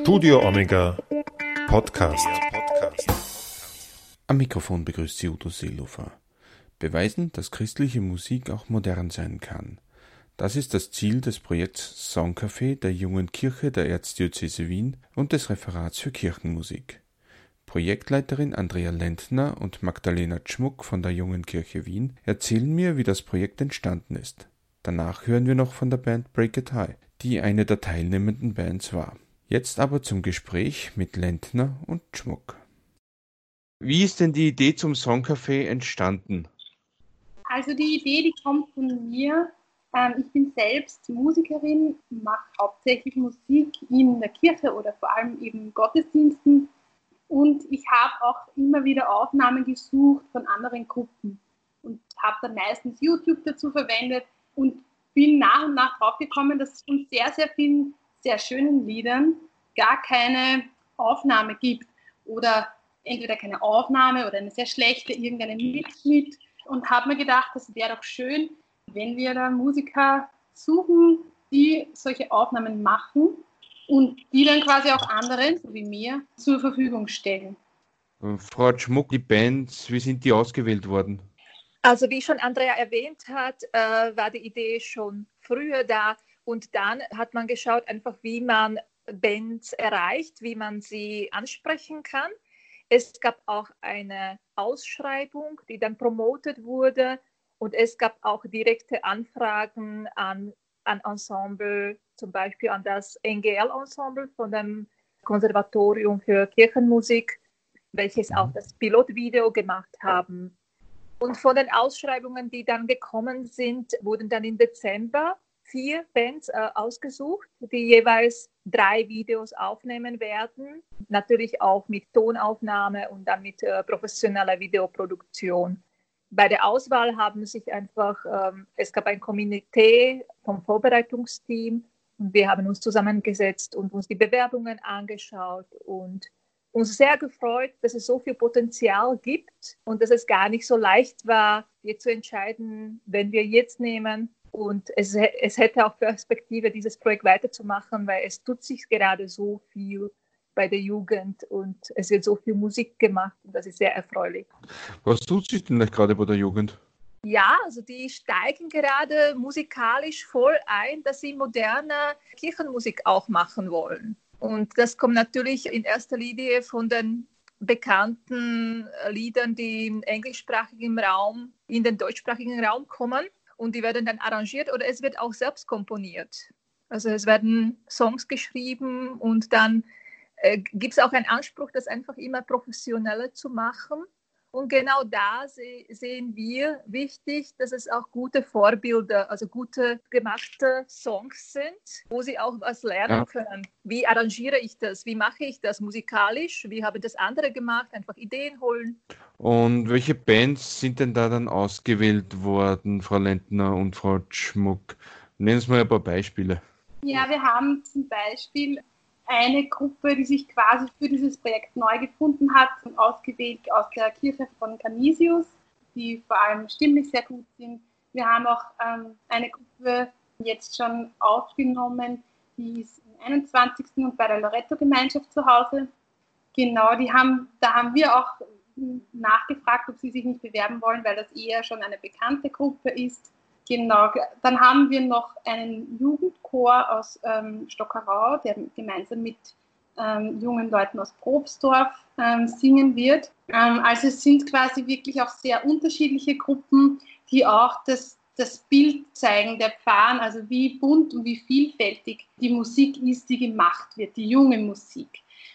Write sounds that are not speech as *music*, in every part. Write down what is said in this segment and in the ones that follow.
Studio Omega Podcast. Am Mikrofon begrüßt sie Udo Seelofer. Beweisen, dass christliche Musik auch modern sein kann. Das ist das Ziel des Projekts Songcafé der Jungen Kirche der Erzdiözese Wien und des Referats für Kirchenmusik. Projektleiterin Andrea Lentner und Magdalena Schmuck von der Jungen Kirche Wien erzählen mir, wie das Projekt entstanden ist. Danach hören wir noch von der Band Break It High, die eine der teilnehmenden Bands war. Jetzt aber zum Gespräch mit Lentner und Schmuck. Wie ist denn die Idee zum Songcafé entstanden? Also die Idee, die kommt von mir. Ähm, ich bin selbst Musikerin, mache hauptsächlich Musik in der Kirche oder vor allem eben Gottesdiensten und ich habe auch immer wieder Aufnahmen gesucht von anderen Gruppen und habe dann meistens YouTube dazu verwendet und bin nach und nach draufgekommen, dass es von sehr, sehr vielen sehr schönen Liedern gar keine Aufnahme gibt oder entweder keine Aufnahme oder eine sehr schlechte, irgendeinen Mitschnitt und habe mir gedacht, das wäre doch schön, wenn wir da Musiker suchen, die solche Aufnahmen machen und die dann quasi auch anderen, so wie mir, zur Verfügung stellen. Äh, Frau Schmuck, die Bands, wie sind die ausgewählt worden? Also wie schon Andrea erwähnt hat, äh, war die Idee schon früher da und dann hat man geschaut, einfach wie man Bands erreicht, wie man sie ansprechen kann. Es gab auch eine Ausschreibung, die dann promotet wurde und es gab auch direkte Anfragen an, an Ensemble zum Beispiel an das NGL-Ensemble von dem Konservatorium für Kirchenmusik, welches auch mhm. das Pilotvideo gemacht haben. Und von den Ausschreibungen, die dann gekommen sind, wurden dann im Dezember vier Bands äh, ausgesucht, die jeweils drei Videos aufnehmen werden. Natürlich auch mit Tonaufnahme und dann mit äh, professioneller Videoproduktion. Bei der Auswahl haben sich einfach, ähm, es gab ein Komitee vom Vorbereitungsteam und wir haben uns zusammengesetzt und uns die Bewerbungen angeschaut und uns sehr gefreut, dass es so viel Potenzial gibt und dass es gar nicht so leicht war, hier zu entscheiden, wenn wir jetzt nehmen. Und es, es hätte auch Perspektive, dieses Projekt weiterzumachen, weil es tut sich gerade so viel bei der Jugend und es wird so viel Musik gemacht und das ist sehr erfreulich. Was tut sich denn gerade bei der Jugend? Ja, also die steigen gerade musikalisch voll ein, dass sie moderne Kirchenmusik auch machen wollen. Und das kommt natürlich in erster Linie von den bekannten Liedern, die im englischsprachigen Raum, in den deutschsprachigen Raum kommen. Und die werden dann arrangiert oder es wird auch selbst komponiert. Also es werden Songs geschrieben und dann äh, gibt es auch einen Anspruch, das einfach immer professioneller zu machen. Und genau da se sehen wir wichtig, dass es auch gute Vorbilder, also gute gemachte Songs sind, wo sie auch was lernen ja. können. Wie arrangiere ich das? Wie mache ich das musikalisch? Wie haben das andere gemacht? Einfach Ideen holen. Und welche Bands sind denn da dann ausgewählt worden, Frau Lentner und Frau Schmuck? Nennen Sie mal ein paar Beispiele. Ja, wir haben zum Beispiel eine Gruppe, die sich quasi für dieses Projekt neu gefunden hat, ausgewählt aus der Kirche von Canisius, die vor allem stimmlich sehr gut sind. Wir haben auch ähm, eine Gruppe jetzt schon aufgenommen, die ist im 21. und bei der Loretto-Gemeinschaft zu Hause. Genau, die haben, da haben wir auch nachgefragt, ob sie sich nicht bewerben wollen, weil das eher schon eine bekannte Gruppe ist. Genau, dann haben wir noch einen Jugendchor aus ähm, Stockerau, der gemeinsam mit ähm, jungen Leuten aus Probstorf ähm, singen wird. Ähm, also es sind quasi wirklich auch sehr unterschiedliche Gruppen, die auch das, das Bild zeigen der Pfarren, also wie bunt und wie vielfältig die Musik ist, die gemacht wird, die junge Musik.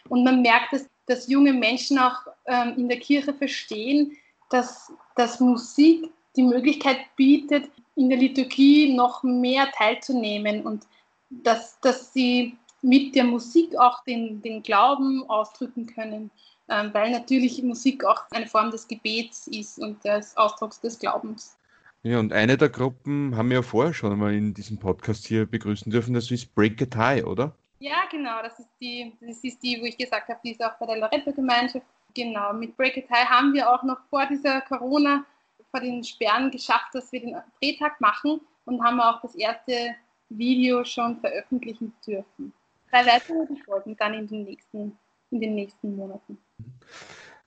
Und man merkt, dass, dass junge Menschen auch ähm, in der Kirche verstehen, dass, dass Musik die Möglichkeit bietet, in der Liturgie noch mehr teilzunehmen und dass, dass sie mit der Musik auch den, den Glauben ausdrücken können, ähm, weil natürlich Musik auch eine Form des Gebets ist und des Ausdrucks des Glaubens. Ja, und eine der Gruppen haben wir ja vorher schon einmal in diesem Podcast hier begrüßen dürfen, das ist Break a Tie, oder? Ja, genau, das ist die, das ist die, wo ich gesagt habe, die ist auch bei der Loretto-Gemeinschaft. Genau, mit Break a Tie haben wir auch noch vor dieser Corona- vor den Sperren geschafft, dass wir den Drehtag machen und haben auch das erste Video schon veröffentlichen dürfen. zwei weitere, folgen dann in den nächsten, in den nächsten Monaten.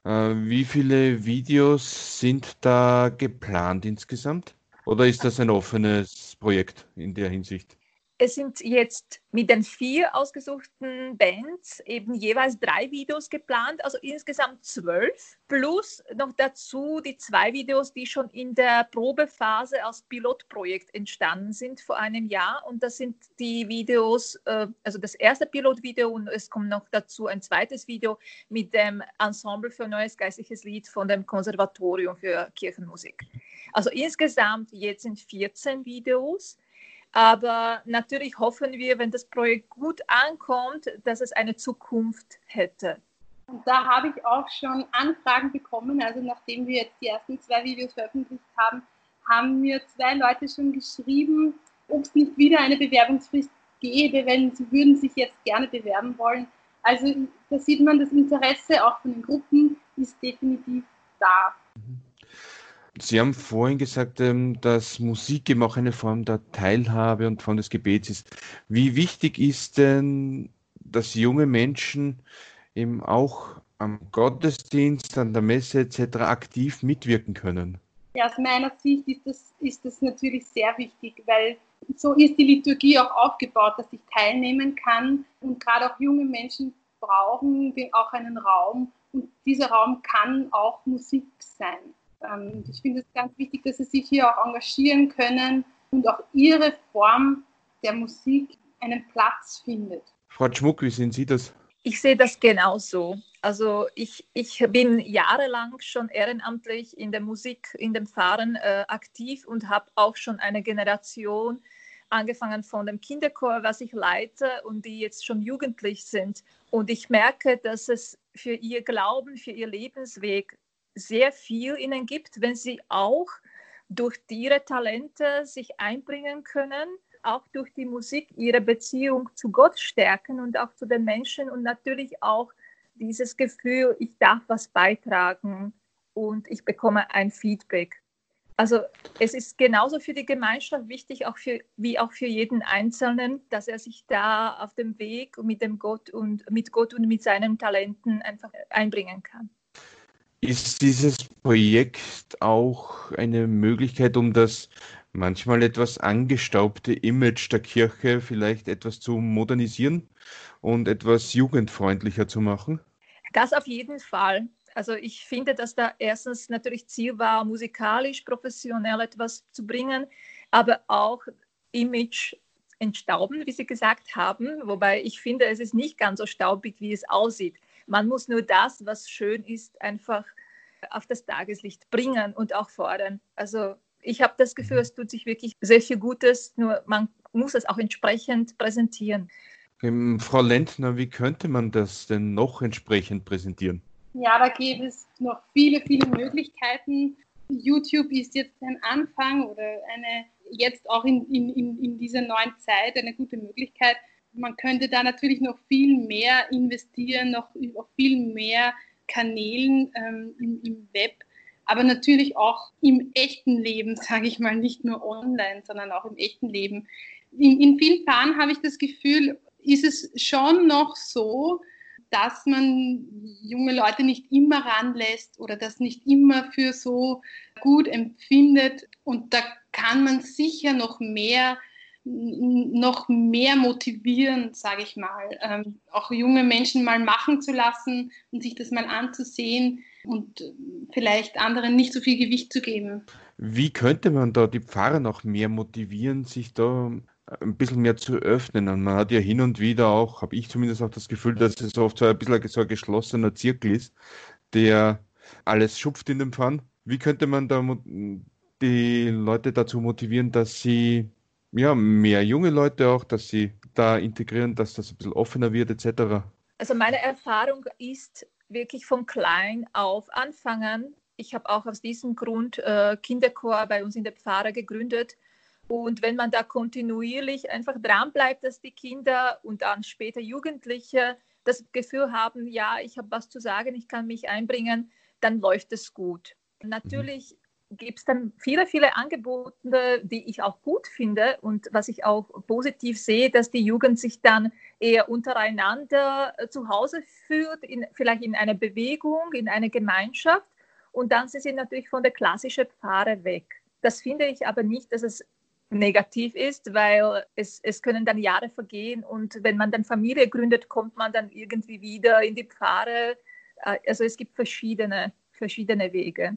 Äh, wie viele Videos sind da geplant insgesamt? Oder ist das ein offenes Projekt in der Hinsicht? Es sind jetzt mit den vier ausgesuchten Bands eben jeweils drei Videos geplant, also insgesamt zwölf, plus noch dazu die zwei Videos, die schon in der Probephase als Pilotprojekt entstanden sind vor einem Jahr. Und das sind die Videos, äh, also das erste Pilotvideo und es kommt noch dazu ein zweites Video mit dem Ensemble für Neues Geistliches Lied von dem Konservatorium für Kirchenmusik. Also insgesamt jetzt sind 14 Videos. Aber natürlich hoffen wir, wenn das Projekt gut ankommt, dass es eine Zukunft hätte. Da habe ich auch schon Anfragen bekommen. Also nachdem wir jetzt die ersten zwei Videos veröffentlicht haben, haben mir zwei Leute schon geschrieben, ob es nicht wieder eine Bewerbungsfrist gäbe, wenn sie würden sich jetzt gerne bewerben wollen. Also da sieht man, das Interesse auch von den Gruppen ist definitiv da. Sie haben vorhin gesagt, ähm, dass Musik eben auch eine Form der Teilhabe und Form des Gebets ist. Wie wichtig ist denn, dass junge Menschen eben auch am Gottesdienst, an der Messe etc. aktiv mitwirken können? Ja, aus meiner Sicht ist das, ist das natürlich sehr wichtig, weil so ist die Liturgie auch aufgebaut, dass ich teilnehmen kann. Und gerade auch junge Menschen brauchen auch einen Raum. Und dieser Raum kann auch Musik sein. Ähm, ich finde es ganz wichtig, dass sie sich hier auch engagieren können und auch ihre Form der Musik einen Platz findet. Frau Schmuck, wie sehen Sie das? Ich sehe das genauso. Also ich, ich bin jahrelang schon ehrenamtlich in der Musik, in dem Fahren äh, aktiv und habe auch schon eine Generation angefangen von dem Kinderchor, was ich leite und die jetzt schon jugendlich sind. Und ich merke, dass es für ihr Glauben, für ihr Lebensweg sehr viel ihnen gibt, wenn sie auch durch ihre Talente sich einbringen können, auch durch die Musik ihre Beziehung zu Gott stärken und auch zu den Menschen und natürlich auch dieses Gefühl, ich darf was beitragen und ich bekomme ein Feedback. Also es ist genauso für die Gemeinschaft wichtig, auch für, wie auch für jeden Einzelnen, dass er sich da auf dem Weg mit dem Gott und mit Gott und mit seinen Talenten einfach einbringen kann. Ist dieses Projekt auch eine Möglichkeit, um das manchmal etwas angestaubte Image der Kirche vielleicht etwas zu modernisieren und etwas jugendfreundlicher zu machen? Das auf jeden Fall. Also ich finde, dass da erstens natürlich Ziel war, musikalisch, professionell etwas zu bringen, aber auch Image entstauben, wie Sie gesagt haben. Wobei ich finde, es ist nicht ganz so staubig, wie es aussieht. Man muss nur das, was schön ist, einfach auf das Tageslicht bringen und auch fordern. Also ich habe das Gefühl, es tut sich wirklich sehr viel Gutes, nur man muss es auch entsprechend präsentieren. Ähm, Frau Lentner, wie könnte man das denn noch entsprechend präsentieren? Ja, da gibt es noch viele, viele Möglichkeiten. YouTube ist jetzt ein Anfang oder eine, jetzt auch in, in, in dieser neuen Zeit eine gute Möglichkeit, man könnte da natürlich noch viel mehr investieren, noch auf viel mehr Kanälen ähm, im, im Web, aber natürlich auch im echten Leben, *laughs* sage ich mal, nicht nur online, sondern auch im echten Leben. In, in vielen Fällen habe ich das Gefühl, ist es schon noch so, dass man junge Leute nicht immer ranlässt oder das nicht immer für so gut empfindet. Und da kann man sicher noch mehr noch mehr motivieren, sage ich mal, ähm, auch junge Menschen mal machen zu lassen und sich das mal anzusehen und äh, vielleicht anderen nicht so viel Gewicht zu geben. Wie könnte man da die Pfarrer noch mehr motivieren, sich da ein bisschen mehr zu öffnen? Und man hat ja hin und wieder auch, habe ich zumindest auch das Gefühl, dass es oft so ein bisschen so ein geschlossener Zirkel ist, der alles schupft in dem Pfann. Wie könnte man da die Leute dazu motivieren, dass sie ja, mehr junge Leute auch, dass sie da integrieren, dass das ein bisschen offener wird, etc. Also meine Erfahrung ist wirklich von klein auf anfangen. Ich habe auch aus diesem Grund äh, Kinderchor bei uns in der Pfarre gegründet. Und wenn man da kontinuierlich einfach dran bleibt, dass die Kinder und dann später Jugendliche das Gefühl haben, ja, ich habe was zu sagen, ich kann mich einbringen, dann läuft es gut. Natürlich gibt es dann viele, viele Angebote, die ich auch gut finde und was ich auch positiv sehe, dass die Jugend sich dann eher untereinander äh, zu Hause führt, in, vielleicht in einer Bewegung, in einer Gemeinschaft und dann sind sie natürlich von der klassischen Pfarre weg. Das finde ich aber nicht, dass es negativ ist, weil es, es können dann Jahre vergehen und wenn man dann Familie gründet, kommt man dann irgendwie wieder in die Pfarre. Äh, also es gibt verschiedene, verschiedene Wege.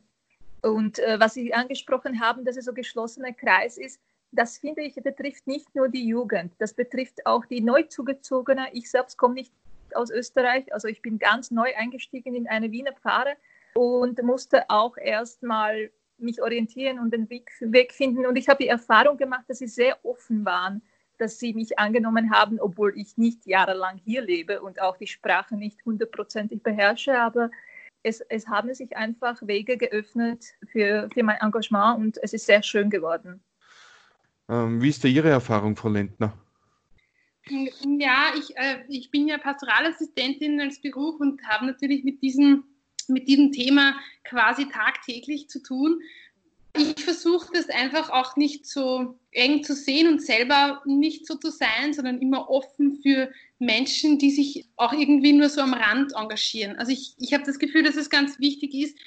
Und äh, was Sie angesprochen haben, dass es so geschlossener Kreis ist, das finde ich betrifft nicht nur die Jugend, das betrifft auch die Neuzugezogene. Ich selbst komme nicht aus Österreich, also ich bin ganz neu eingestiegen in eine Wiener Pfarre und musste auch erst mal mich orientieren und den Weg, Weg finden. Und ich habe die Erfahrung gemacht, dass sie sehr offen waren, dass sie mich angenommen haben, obwohl ich nicht jahrelang hier lebe und auch die Sprache nicht hundertprozentig beherrsche. Aber es, es haben sich einfach Wege geöffnet für, für mein Engagement und es ist sehr schön geworden. Ähm, wie ist da Ihre Erfahrung, Frau Lentner? Ja, ich, äh, ich bin ja Pastoralassistentin als Beruf und habe natürlich mit diesem, mit diesem Thema quasi tagtäglich zu tun. Ich versuche das einfach auch nicht so eng zu sehen und selber nicht so zu sein, sondern immer offen für Menschen, die sich auch irgendwie nur so am Rand engagieren. Also ich, ich habe das Gefühl, dass es ganz wichtig ist,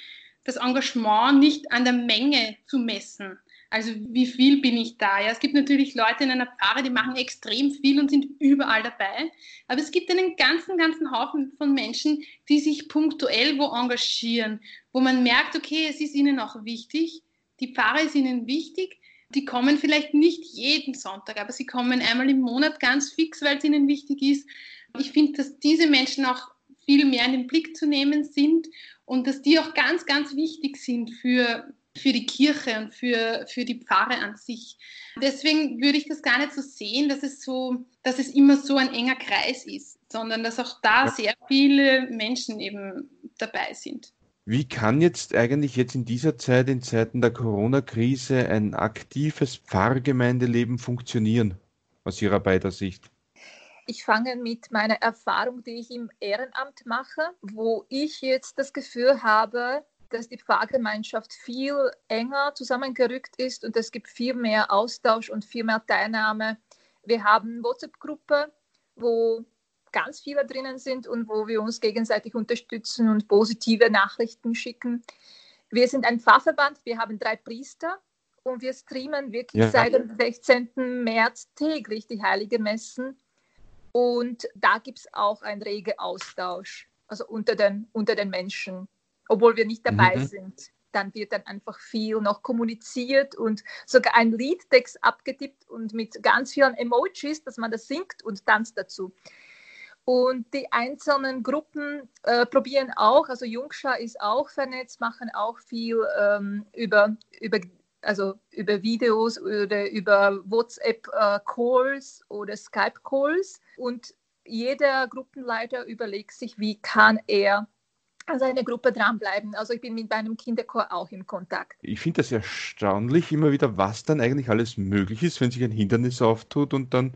das Engagement nicht an der Menge zu messen. Also wie viel bin ich da? Ja, es gibt natürlich Leute in einer Pfarre, die machen extrem viel und sind überall dabei. Aber es gibt einen ganzen, ganzen Haufen von Menschen, die sich punktuell wo engagieren, wo man merkt, okay, es ist ihnen auch wichtig, die Pfarre ist ihnen wichtig. Die kommen vielleicht nicht jeden Sonntag, aber sie kommen einmal im Monat ganz fix, weil es ihnen wichtig ist. Ich finde, dass diese Menschen auch viel mehr in den Blick zu nehmen sind und dass die auch ganz, ganz wichtig sind für, für die Kirche und für, für die Pfarre an sich. Deswegen würde ich das gar nicht so sehen, dass es so, dass es immer so ein enger Kreis ist, sondern dass auch da sehr viele Menschen eben dabei sind. Wie kann jetzt eigentlich jetzt in dieser Zeit, in Zeiten der Corona-Krise, ein aktives Pfarrgemeindeleben funktionieren, aus Ihrer beider Sicht? Ich fange mit meiner Erfahrung, die ich im Ehrenamt mache, wo ich jetzt das Gefühl habe, dass die Pfarrgemeinschaft viel enger zusammengerückt ist und es gibt viel mehr Austausch und viel mehr Teilnahme. Wir haben WhatsApp-Gruppe, wo ganz viele drinnen sind und wo wir uns gegenseitig unterstützen und positive Nachrichten schicken. Wir sind ein Pfarrverband, wir haben drei Priester und wir streamen wirklich ja. seit dem 16. März täglich die Heilige Messen. Und da gibt es auch einen rege Austausch, also unter den, unter den Menschen, obwohl wir nicht dabei mhm. sind. Dann wird dann einfach viel noch kommuniziert und sogar ein Liedtext abgetippt und mit ganz vielen Emojis, dass man das singt und tanzt dazu. Und die einzelnen Gruppen äh, probieren auch, also Jungschar ist auch vernetzt, machen auch viel ähm, über, über, also über Videos oder über WhatsApp-Calls äh, oder Skype-Calls. Und jeder Gruppenleiter überlegt sich, wie kann er an seiner Gruppe dranbleiben. Also ich bin mit meinem Kinderchor auch im Kontakt. Ich finde das erstaunlich immer wieder, was dann eigentlich alles möglich ist, wenn sich ein Hindernis auftut und dann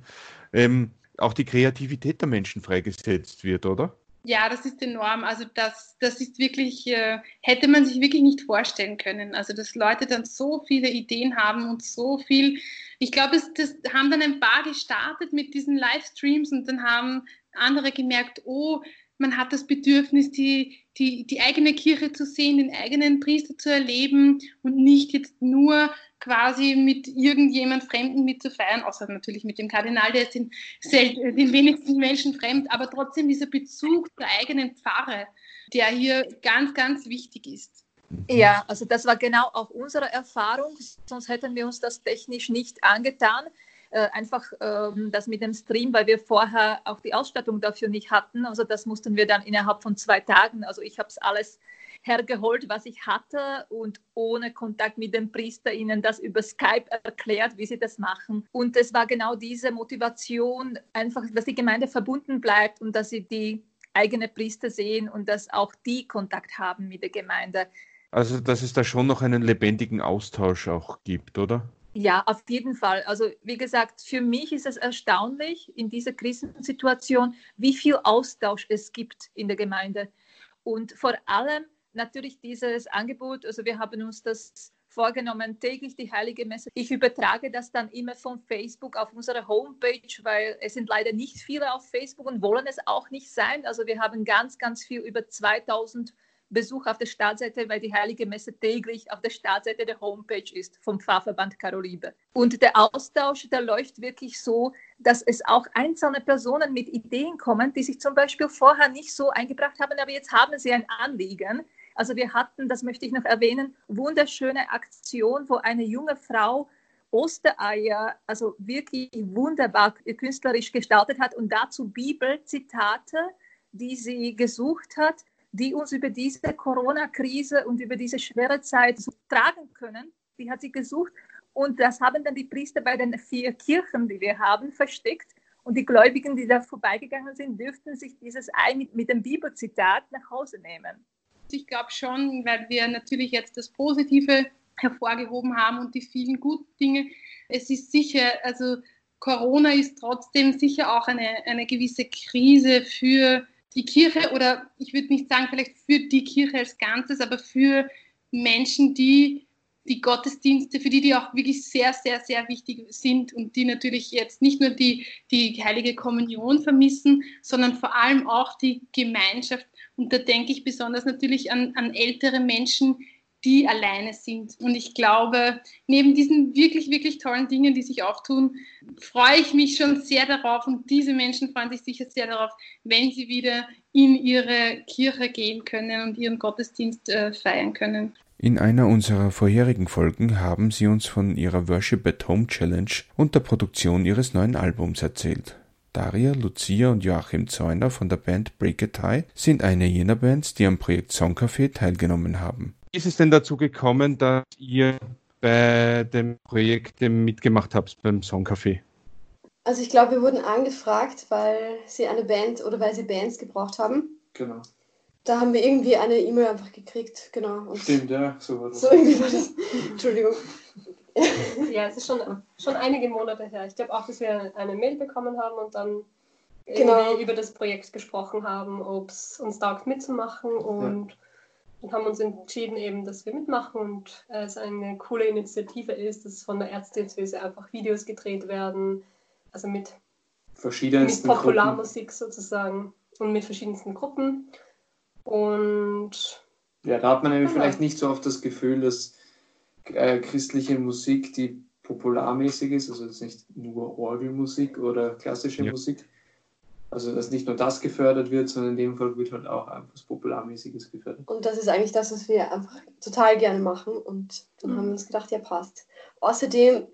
ähm, auch die Kreativität der Menschen freigesetzt wird, oder? Ja, das ist enorm. Also das, das ist wirklich, äh, hätte man sich wirklich nicht vorstellen können. Also dass Leute dann so viele Ideen haben und so viel. Ich glaube, es das haben dann ein paar gestartet mit diesen Livestreams und dann haben andere gemerkt, oh, man hat das Bedürfnis, die, die, die eigene Kirche zu sehen, den eigenen Priester zu erleben und nicht jetzt nur quasi mit irgendjemand Fremden mitzufeiern, außer natürlich mit dem Kardinal, der ist den, den wenigsten Menschen fremd, aber trotzdem dieser Bezug zur eigenen Pfarre, der hier ganz, ganz wichtig ist. Ja, also das war genau auch unsere Erfahrung, sonst hätten wir uns das technisch nicht angetan. Äh, einfach ähm, das mit dem Stream, weil wir vorher auch die Ausstattung dafür nicht hatten. Also das mussten wir dann innerhalb von zwei Tagen. Also ich habe es alles hergeholt, was ich hatte und ohne Kontakt mit dem Priester ihnen das über Skype erklärt, wie sie das machen. Und es war genau diese Motivation, einfach, dass die Gemeinde verbunden bleibt und dass sie die eigene Priester sehen und dass auch die Kontakt haben mit der Gemeinde. Also, dass es da schon noch einen lebendigen Austausch auch gibt, oder? Ja, auf jeden Fall. Also wie gesagt, für mich ist es erstaunlich in dieser Krisensituation, wie viel Austausch es gibt in der Gemeinde. Und vor allem natürlich dieses Angebot, also wir haben uns das vorgenommen, täglich die Heilige Messe. Ich übertrage das dann immer von Facebook auf unsere Homepage, weil es sind leider nicht viele auf Facebook und wollen es auch nicht sein. Also wir haben ganz, ganz viel über 2000 Besuch auf der Startseite, weil die Heilige Messe täglich auf der Startseite der Homepage ist vom Pfarrverband Karolibe. Und der Austausch, der läuft wirklich so, dass es auch einzelne Personen mit Ideen kommen, die sich zum Beispiel vorher nicht so eingebracht haben, aber jetzt haben sie ein Anliegen. Also wir hatten, das möchte ich noch erwähnen, wunderschöne Aktion, wo eine junge Frau Ostereier, also wirklich wunderbar künstlerisch gestaltet hat und dazu Bibelzitate, die sie gesucht hat die uns über diese Corona-Krise und über diese schwere Zeit tragen können. Die hat sie gesucht und das haben dann die Priester bei den vier Kirchen, die wir haben, versteckt. Und die Gläubigen, die da vorbeigegangen sind, dürften sich dieses Ei mit, mit dem Bibelzitat nach Hause nehmen. Ich glaube schon, weil wir natürlich jetzt das Positive hervorgehoben haben und die vielen guten Dinge. Es ist sicher, also Corona ist trotzdem sicher auch eine, eine gewisse Krise für die Kirche oder ich würde nicht sagen vielleicht für die Kirche als Ganzes, aber für Menschen, die die Gottesdienste, für die die auch wirklich sehr, sehr, sehr wichtig sind und die natürlich jetzt nicht nur die, die heilige Kommunion vermissen, sondern vor allem auch die Gemeinschaft. Und da denke ich besonders natürlich an, an ältere Menschen, die alleine sind. Und ich glaube, neben diesen wirklich, wirklich tollen Dingen, die sich auftun, freue ich mich schon sehr darauf und diese Menschen freuen sich sicher sehr darauf, wenn sie wieder in ihre Kirche gehen können und ihren Gottesdienst äh, feiern können. In einer unserer vorherigen Folgen haben sie uns von ihrer Worship at Home Challenge und der Produktion ihres neuen Albums erzählt. Daria, Lucia und Joachim Zeuner von der Band Break a Tie sind eine jener Bands, die am Projekt Songcafé teilgenommen haben. Wie ist es denn dazu gekommen, dass ihr bei dem Projekt mitgemacht habt beim Songcafé? Also ich glaube, wir wurden angefragt, weil sie eine Band oder weil sie Bands gebraucht haben. Genau. Da haben wir irgendwie eine E-Mail einfach gekriegt, genau. Und Stimmt, ja, so war das. So irgendwie war das. *laughs* Entschuldigung. *laughs* ja, es ist schon, schon einige Monate her. Ich glaube auch, dass wir eine Mail bekommen haben und dann Genau. über das Projekt gesprochen haben, ob es uns taugt mitzumachen und ja und haben uns entschieden, eben, dass wir mitmachen und es eine coole Initiative ist, dass von der Erzdiözese einfach Videos gedreht werden, also mit, verschiedensten mit Popularmusik Gruppen. sozusagen und mit verschiedensten Gruppen. Und ja, da hat man nämlich genau. vielleicht nicht so oft das Gefühl, dass äh, christliche Musik, die popularmäßig ist, also jetzt nicht nur Orgelmusik oder klassische ja. Musik, also, dass nicht nur das gefördert wird, sondern in dem Fall wird halt auch etwas Popularmäßiges gefördert. Und das ist eigentlich das, was wir einfach total gerne machen. Und dann mhm. haben wir uns gedacht, ja, passt. Außerdem,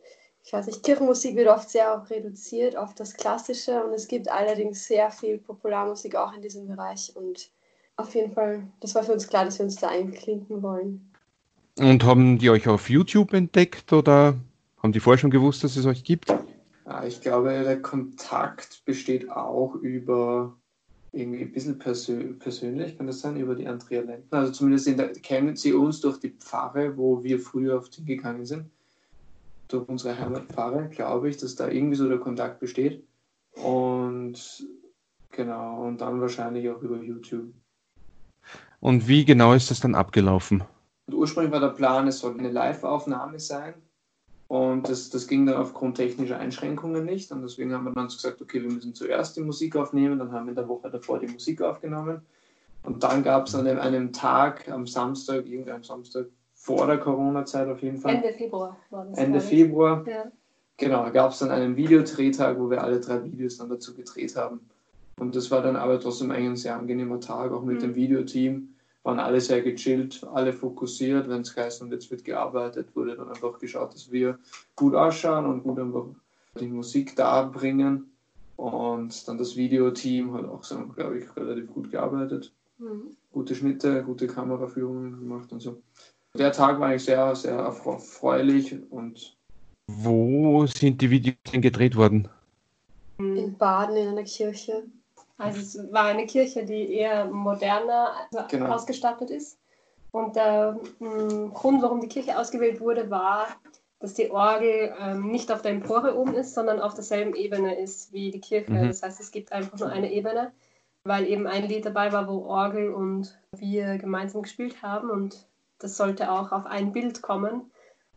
ich weiß nicht, Kirchenmusik wird oft sehr auch reduziert auf das Klassische und es gibt allerdings sehr viel Popularmusik auch in diesem Bereich. Und auf jeden Fall, das war für uns klar, dass wir uns da einklinken wollen. Und haben die euch auf YouTube entdeckt oder haben die vorher schon gewusst, dass es euch gibt? Ich glaube, der Kontakt besteht auch über irgendwie ein bisschen persö persönlich, kann das sein, über die Andrea Lentner. Also zumindest der, kennen sie uns durch die Pfarre, wo wir früher oft hingegangen sind. Durch unsere Heimatpfarre, glaube ich, dass da irgendwie so der Kontakt besteht. Und genau, und dann wahrscheinlich auch über YouTube. Und wie genau ist das dann abgelaufen? Und ursprünglich war der Plan, es soll eine Live-Aufnahme sein und das, das ging dann aufgrund technischer Einschränkungen nicht. Und deswegen haben wir dann gesagt, okay, wir müssen zuerst die Musik aufnehmen. Dann haben wir in der Woche davor die Musik aufgenommen. Und dann gab es an einem, einem Tag, am Samstag, irgendeinem Samstag vor der Corona-Zeit auf jeden Fall. Ende Februar war das. Ende Februar. Ja. Genau, gab es dann einen Videodrehtag, wo wir alle drei Videos dann dazu gedreht haben. Und das war dann aber trotzdem ein sehr angenehmer Tag, auch mit mhm. dem Videoteam waren alle sehr gechillt, alle fokussiert. Wenn es heißt und jetzt wird gearbeitet, wurde dann einfach geschaut, dass wir gut ausschauen und gut einfach die Musik darbringen. Und dann das Videoteam hat auch, so, glaube ich, relativ gut gearbeitet. Mhm. Gute Schnitte, gute Kameraführungen gemacht und so. Der Tag war eigentlich sehr, sehr erfreulich und. Wo sind die Videos denn gedreht worden? In Baden in einer Kirche. Also es war eine Kirche, die eher moderner genau. ausgestattet ist. Und der mh, Grund, warum die Kirche ausgewählt wurde, war, dass die Orgel ähm, nicht auf der Empore oben ist, sondern auf derselben Ebene ist wie die Kirche. Mhm. Das heißt, es gibt einfach nur eine Ebene, weil eben ein Lied dabei war, wo Orgel und wir gemeinsam gespielt haben und das sollte auch auf ein Bild kommen.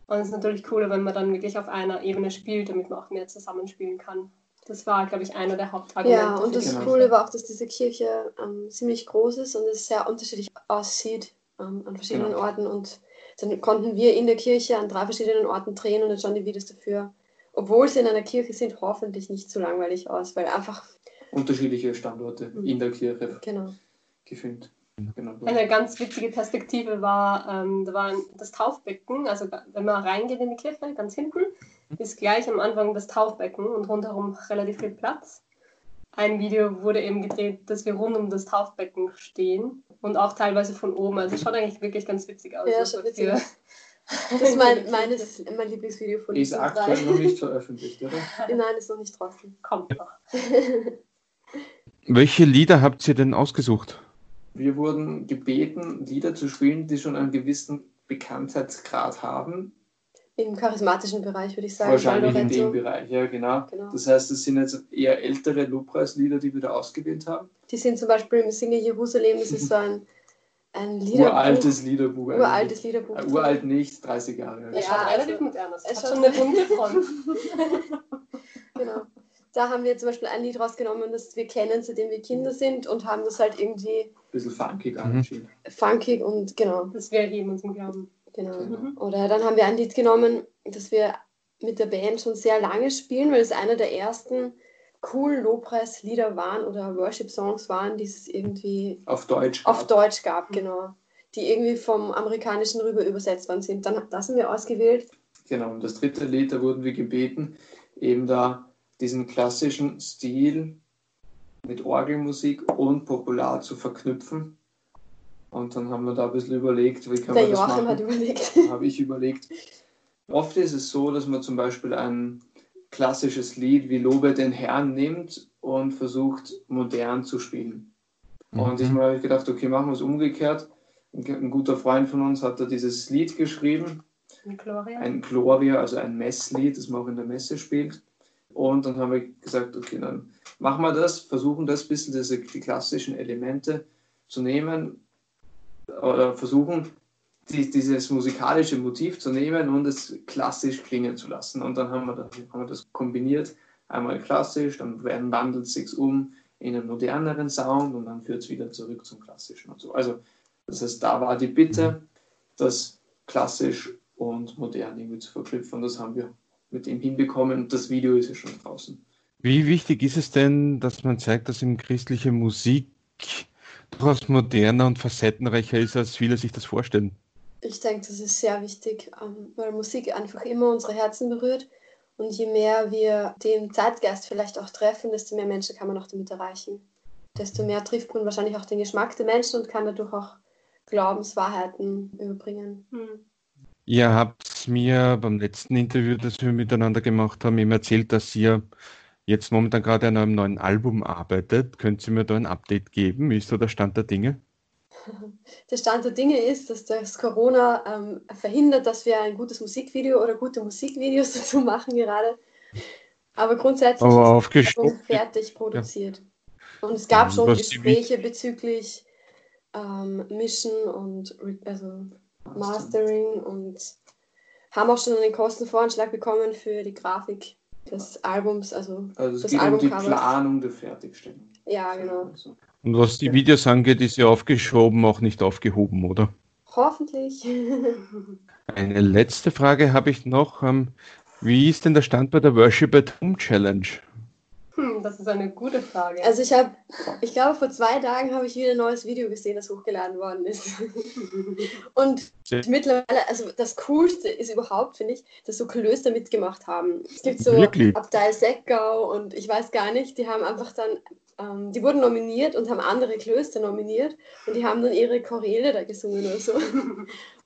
Und es ist natürlich cooler, wenn man dann wirklich auf einer Ebene spielt, damit man auch mehr zusammenspielen kann. Das war, glaube ich, einer der Hauptargumente. Ja, und das Coole war auch, dass diese Kirche ähm, ziemlich groß ist und es sehr unterschiedlich aussieht ähm, an verschiedenen genau. Orten. Und dann konnten wir in der Kirche an drei verschiedenen Orten drehen und dann schauen die Videos dafür, obwohl sie in einer Kirche sind, hoffentlich nicht zu langweilig aus, weil einfach. Unterschiedliche Standorte mhm. in der Kirche genau. gefilmt. Genau. Eine ganz witzige Perspektive war, ähm, da war das Taufbecken, also wenn man reingeht in die Kirche, ganz hinten, ist gleich am Anfang das Taufbecken und rundherum relativ viel Platz. Ein Video wurde eben gedreht, dass wir rund um das Taufbecken stehen und auch teilweise von oben. Also es schaut eigentlich wirklich ganz witzig aus. Ja, schaut witzig aus. *laughs* Das ist mein, meines, mein Lieblingsvideo von Ist aktuell noch nicht *laughs* veröffentlicht, oder? Nein, ist noch nicht draußen. Kommt noch. *laughs* Welche Lieder habt ihr denn ausgesucht? Wir wurden gebeten, Lieder zu spielen, die schon einen gewissen Bekanntheitsgrad haben. Im charismatischen Bereich würde ich sagen. Wahrscheinlich in dem Bereich, ja genau. genau. Das heißt, es sind jetzt eher ältere Lobpreislieder, die wir da ausgewählt haben. Die sind zum Beispiel im Singe Jerusalem, das ist so ein, ein Liederbuch. Uraltes Liederbuch. Uraltes Liederbuch. Äh, uralt nicht, 30 Jahre. Ja, ja relativ modern. Es hat schon eine bunte Front. *laughs* genau da haben wir zum Beispiel ein Lied rausgenommen, das wir kennen, seitdem wir Kinder sind und haben das halt irgendwie. Ein bisschen funkig angeschrieben. Funkig und genau. Das wäre eben unserem Glauben. Genau. Mhm. Oder dann haben wir ein Lied genommen, das wir mit der Band schon sehr lange spielen, weil es einer der ersten coolen Lobpreislieder waren oder Worship-Songs waren, die es irgendwie auf Deutsch gab. Auf Deutsch gab, genau. Die irgendwie vom Amerikanischen rüber übersetzt worden sind. Dann das haben wir ausgewählt. Genau, und das dritte Lied, da wurden wir gebeten, eben da diesen klassischen Stil mit Orgelmusik und Popular zu verknüpfen. Und dann haben wir da ein bisschen überlegt, wie kann Der man das Joachim machen. hat überlegt. *laughs* Habe ich überlegt. Oft ist es so, dass man zum Beispiel ein klassisches Lied wie Lobe den Herrn nimmt und versucht modern zu spielen. Mhm. Und ich habe gedacht, okay, machen wir es umgekehrt. Ein guter Freund von uns hat da dieses Lied geschrieben. Ein Gloria. Ein Gloria, also ein Messlied, das man auch in der Messe spielt. Und dann haben wir gesagt, okay, dann machen wir das, versuchen das ein bisschen diese, die klassischen Elemente zu nehmen oder versuchen die, dieses musikalische Motiv zu nehmen und es klassisch klingen zu lassen. Und dann haben wir das, haben wir das kombiniert, einmal klassisch, dann wandelt es sich um in einen moderneren Sound und dann führt es wieder zurück zum klassischen und so. Also das heißt, da war die Bitte, das klassisch und modern irgendwie zu verknüpfen. Das haben wir mit ihm hinbekommen. Und das Video ist ja schon draußen. Wie wichtig ist es denn, dass man zeigt, dass eben christliche Musik durchaus moderner und facettenreicher ist, als viele sich das vorstellen? Ich denke, das ist sehr wichtig, ähm, weil Musik einfach immer unsere Herzen berührt. Und je mehr wir den Zeitgeist vielleicht auch treffen, desto mehr Menschen kann man auch damit erreichen. Desto mehr trifft man wahrscheinlich auch den Geschmack der Menschen und kann dadurch auch Glaubenswahrheiten überbringen. Hm. Ihr habt mir beim letzten Interview, das wir miteinander gemacht haben, eben erzählt, dass ihr jetzt momentan gerade an einem neuen Album arbeitet. Könnt ihr mir da ein Update geben? Wie ist so der Stand der Dinge? *laughs* Der Stand der Dinge ist, dass das Corona ähm, verhindert, dass wir ein gutes Musikvideo oder gute Musikvideos *laughs* dazu machen gerade. Aber grundsätzlich Aber ist Album fertig produziert. Ja. Und es gab schon Gespräche bezüglich ähm, Mischen und also Mastering und haben auch schon einen Kostenvoranschlag bekommen für die Grafik des Albums. Also, also es das geht um die Planung der Fertigstellung. Ja, genau. Und was die Videos angeht, ist ja aufgeschoben, auch nicht aufgehoben, oder? Hoffentlich. *laughs* Eine letzte Frage habe ich noch. Ähm, wie ist denn der Stand bei der Worship at Home Challenge? Hm, das ist eine gute Frage. Also ich habe, ich glaube, vor zwei Tagen habe ich wieder ein neues Video gesehen, das hochgeladen worden ist. *laughs* Und mittlerweile, also das Coolste ist überhaupt, finde ich, dass so Klöster mitgemacht haben. Es gibt so Wirklich? Abtei Seckau und ich weiß gar nicht, die haben einfach dann, ähm, die wurden nominiert und haben andere Klöster nominiert und die haben dann ihre Choräle da gesungen oder so. *laughs*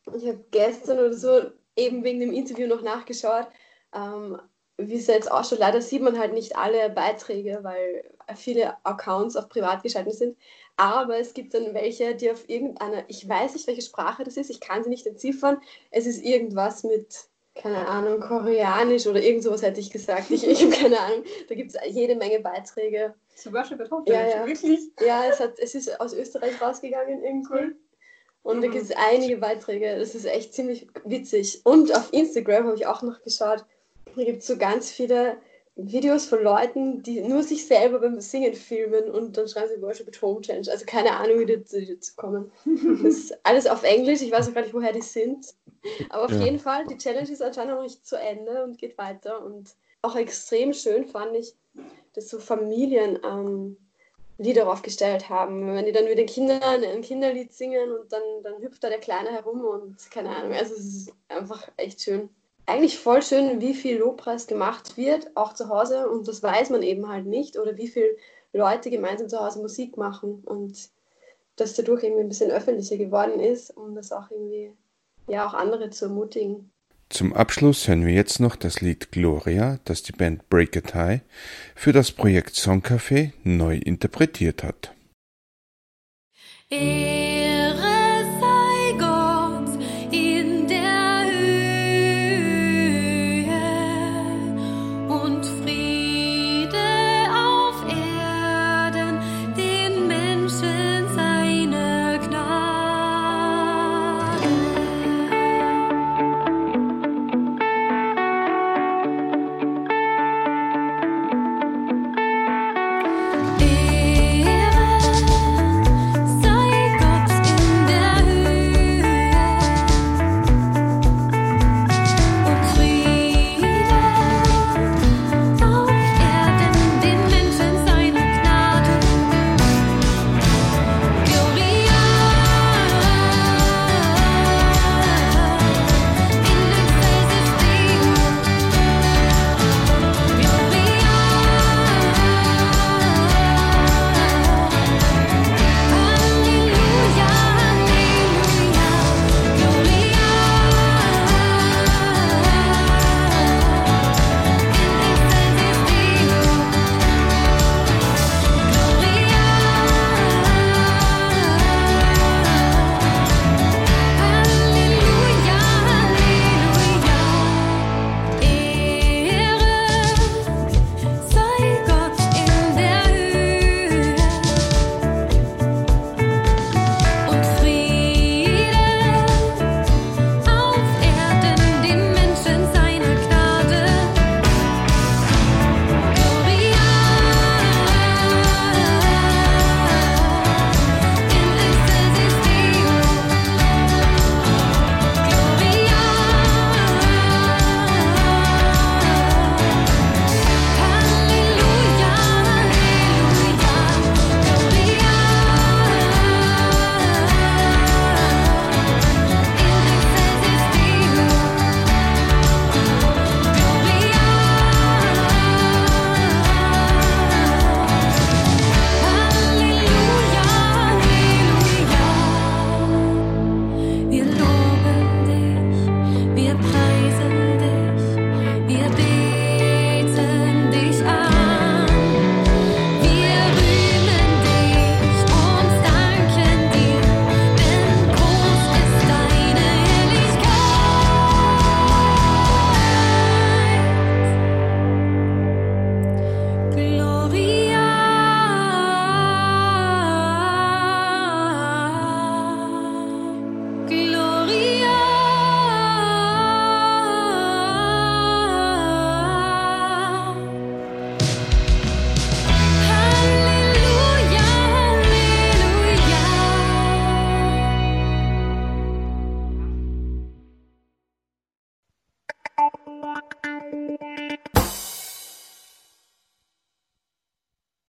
Und ich habe gestern oder so eben wegen dem Interview noch nachgeschaut. Ähm, wie es jetzt ausschaut, leider sieht man halt nicht alle Beiträge, weil viele Accounts auf privat geschaltet sind. Aber es gibt dann welche, die auf irgendeiner, ich weiß nicht, welche Sprache das ist, ich kann sie nicht entziffern. Es ist irgendwas mit, keine Ahnung, Koreanisch oder irgend sowas hätte ich gesagt. Ich, ich habe keine Ahnung. Da gibt es jede Menge Beiträge. Zum Beispiel betroffen, ja, ja. wirklich? Ja, es, hat, es ist aus Österreich rausgegangen irgendwie. Cool. Und mhm. da gibt es einige Beiträge. Das ist echt ziemlich witzig. Und auf Instagram habe ich auch noch geschaut. Da gibt es so ganz viele Videos von Leuten, die nur sich selber beim Singen filmen und dann schreiben sie Worship at Home Challenge. Also keine Ahnung, wie die dazu kommen. *laughs* Das ist alles auf Englisch. Ich weiß auch gar nicht, woher die sind. Aber auf ja. jeden Fall, die Challenge ist anscheinend noch nicht zu Ende und geht weiter. Und auch extrem schön fand ich, dass so Familien ähm, Lieder aufgestellt haben. Wenn die dann mit den Kindern ein Kinderlied singen und dann, dann hüpft da der Kleine herum und keine Ahnung. Also es ist einfach echt schön. Eigentlich voll schön, wie viel Lobpreis gemacht wird, auch zu Hause. Und das weiß man eben halt nicht. Oder wie viele Leute gemeinsam zu Hause Musik machen. Und das dadurch irgendwie ein bisschen öffentlicher geworden ist, um das auch irgendwie, ja, auch andere zu ermutigen. Zum Abschluss hören wir jetzt noch das Lied Gloria, das die Band Break It High für das Projekt Songcafé neu interpretiert hat. E